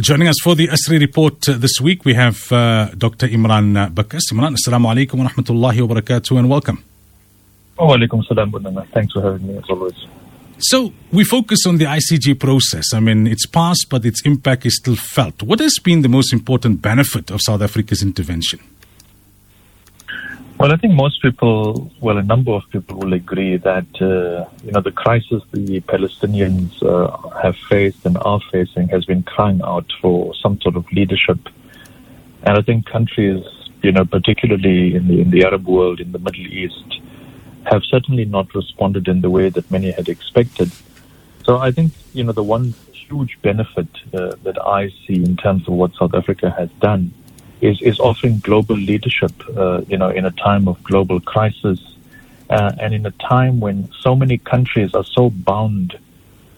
Well, joining us for the ASRI report uh, this week, we have uh, Dr. Imraan Buccus. Imraan, assalamu alaikum wa rahmatullahi wa barakatuh and welcome. Oh, alaikum salam, Maulana. Thanks for having me as always. So, we focus on the ICJ process. I mean, it's passed, but its impact is still felt. What has been the most important benefit of South Africa's intervention? Well, I think most people, well, a number of people will agree that, uh, you know, the crisis the Palestinians uh, have faced and are facing has been crying out for some sort of leadership. And I think countries, you know, particularly in the, in the Arab world, in the Middle East, have certainly not responded in the way that many had expected. So I think, you know, the one huge benefit uh, that I see in terms of what South Africa has done is, is offering global leadership, uh, you know, in a time of global crisis uh, and in a time when so many countries are so bound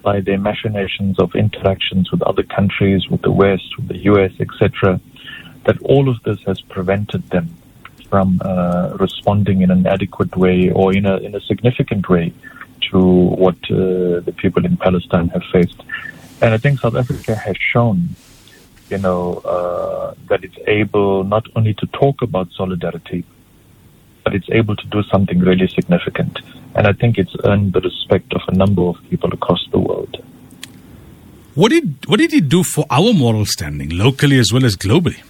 by their machinations of interactions with other countries, with the West, with the US, etc., that all of this has prevented them from uh, responding in an adequate way or in a in a significant way to what uh, the people in Palestine have faced. And I think South Africa has shown you know, uh, that it's able not only to talk about solidarity, but it's able to do something really significant. And I think it's earned the respect of a number of people across the world. What did what did he do for our moral standing, locally as well as globally?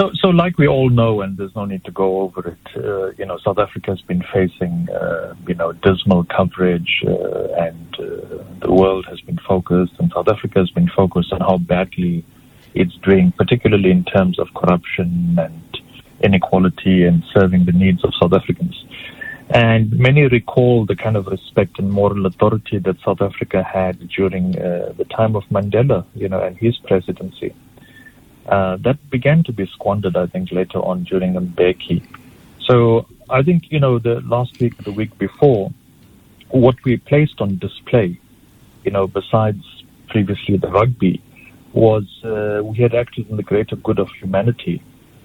So, so like we all know, and there's no need to go over it. Uh, you know, South Africa has been facing, uh, you know, dismal coverage, uh, and uh, the world has been focused, and South Africa has been focused on how badly it's doing, particularly in terms of corruption and inequality and serving the needs of South Africans. And many recall the kind of respect and moral authority that South Africa had during uh, the time of Mandela, you know, and his presidency. Uh, that began to be squandered, I think, later on during Mbeki. So I think, you know, the last week, the week before, what we placed on display, you know, besides previously the rugby, was uh, we had acted in the greater good of humanity.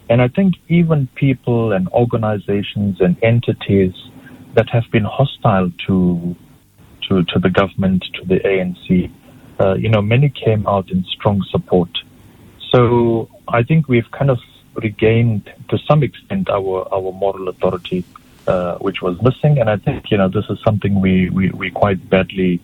And I think even people and organizations and entities that have been hostile to to, to the government, to the ANC, uh, you know, many came out in strong support. So I think we've kind of regained to some extent our, our moral authority, uh, which was missing. And I think, you know, this is something we, we, we quite badly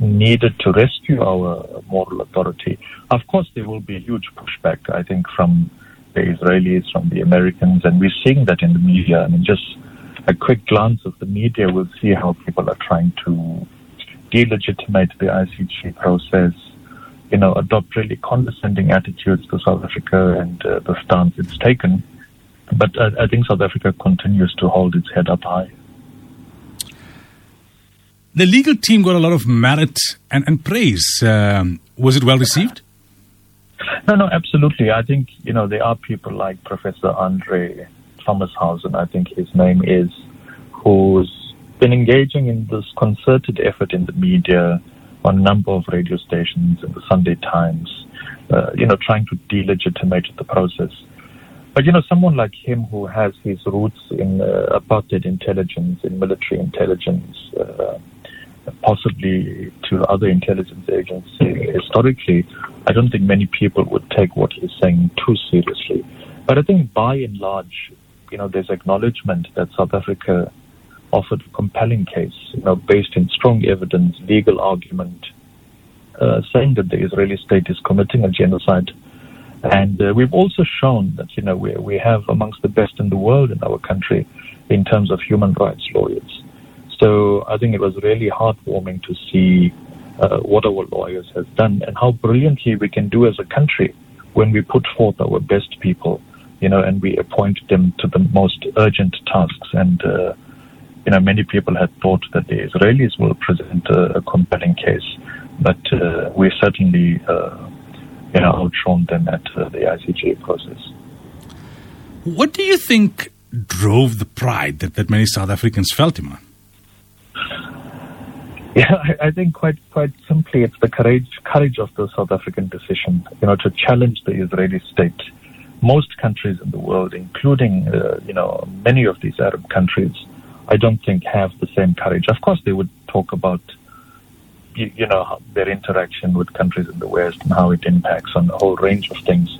needed to rescue our moral authority. Of course, there will be a huge pushback, I think, from the Israelis, from the Americans, and we're seeing that in the media. I mean, just a quick glance of the media will see how people are trying to delegitimate the ICJ process, you know, adopt really condescending attitudes to South Africa and uh, the stance it's taken. But I, I, think South Africa continues to hold its head up high. The legal team got a lot of merit and, and praise. Um, was it well received? No, no, absolutely. I think, you know, there are people like Professor Andre Thomashausen, I think his name is, who's been engaging in this concerted effort in the media on a number of radio stations in the Sunday Times, uh, you know, trying to delegitimate the process. But, you know, someone like him who has his roots in uh, apartheid intelligence, in military intelligence, uh, possibly to other intelligence agencies historically, I don't think many people would take what he's saying too seriously. But I think by and large, you know, there's acknowledgement that South Africa offered a compelling case, you know, based in strong evidence, legal argument, uh, saying that the Israeli state is committing a genocide. And uh, we've also shown that, you know, we, we have amongst the best in the world in our country in terms of human rights lawyers. So I think it was really heartwarming to see uh, what our lawyers have done and how brilliantly we can do as a country when we put forth our best people, you know, and we appoint them to the most urgent tasks and, uh, you know, many people had thought that the Israelis will present a, a compelling case, but uh, we certainly, uh, you know, outshone them at uh, the ICJ process. What do you think drove the pride that, that many South Africans felt, Imraan? Yeah, I, I think quite quite simply, it's the courage courage of the South African decision, you know, to challenge the Israeli state. Most countries in the world, including uh, you know many of these Arab countries, I don't think have the same courage. Of course, they would talk about you, you know, their interaction with countries in the West and how it impacts on a whole range of things.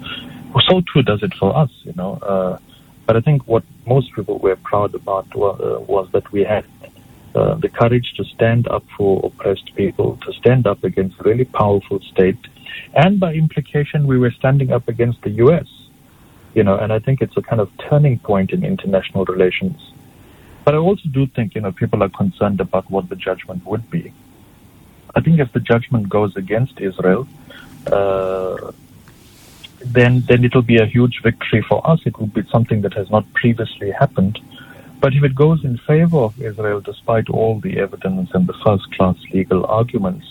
So too does it for us, you know. Uh, but I think what most people were proud about was, uh, was that we had uh, the courage to stand up for oppressed people, to stand up against a really powerful state, and by implication, we were standing up against the U.S. You know, and I think it's a kind of turning point in international relations. But I also do think, you know, people are concerned about what the judgment would be. I think if the judgment goes against Israel, uh, then then it'll be a huge victory for us. It will be something that has not previously happened. But if it goes in favor of Israel, despite all the evidence and the first-class legal arguments,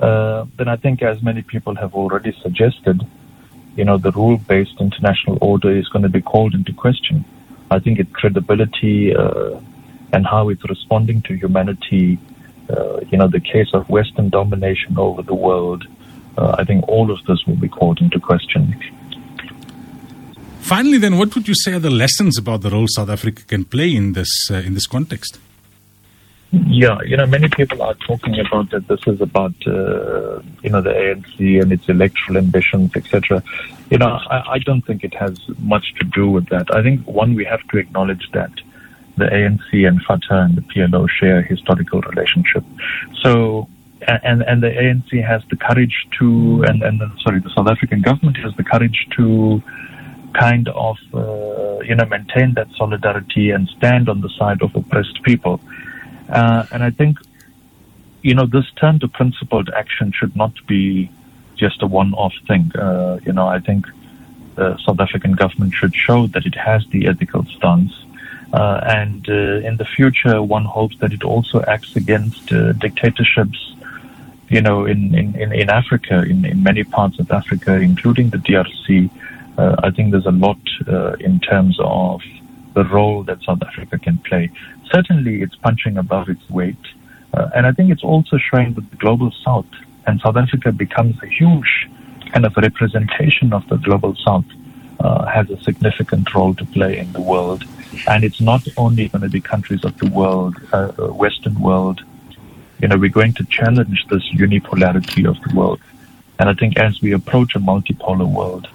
uh, then I think, as many people have already suggested, you know, the rule-based international order is going to be called into question. I think its credibility uh, and how it's responding to humanity, uh, you know, the case of Western domination over the world, uh, I think all of this will be called into question. Finally, then, what would you say are the lessons about the role South Africa can play in this uh, in this context? Yeah, you know, many people are talking about that this is about, uh, you know, the ANC and its electoral ambitions, etc. You know, I, I, don't think it has much to do with that. I think, one, we have to acknowledge that the ANC and Fatah and the PLO share a historical relationship. So, and, and the ANC has the courage to, and, and sorry, the South African government has the courage to kind of, uh, you know, maintain that solidarity and stand on the side of oppressed people. Uh, and I think, you know, this turn to principled action should not be just a one-off thing. Uh, you know, I think the South African government should show that it has the ethical stance. Uh, and uh, in the future, one hopes that it also acts against uh, dictatorships, you know, in, in, in Africa, in, in many parts of Africa, including the DRC. Uh, I think there's a lot in terms of the role that South Africa can play. Certainly, it's punching above its weight. Uh, and I think it's also showing that the global south and South Africa becomes a huge kind of representation of the global south uh, has a significant role to play in the world. And it's not only going to be countries of the world, uh, Western world. You know, we're going to challenge this unipolarity of the world. And I think as we approach a multipolar world,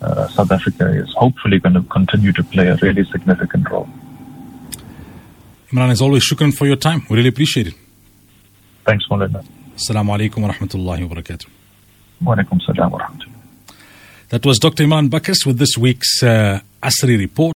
uh, South Africa is hopefully going to continue to play a really significant role. Imraan, as always, shukran for your time. We really appreciate it. Thanks, Maulana. Assalamu alaikum wa rahmatullahi wa barakatuh. Wa alaikum salam wa rahmatullah. That was Dr. Imraan Buccus with this week's uh, ASRI report.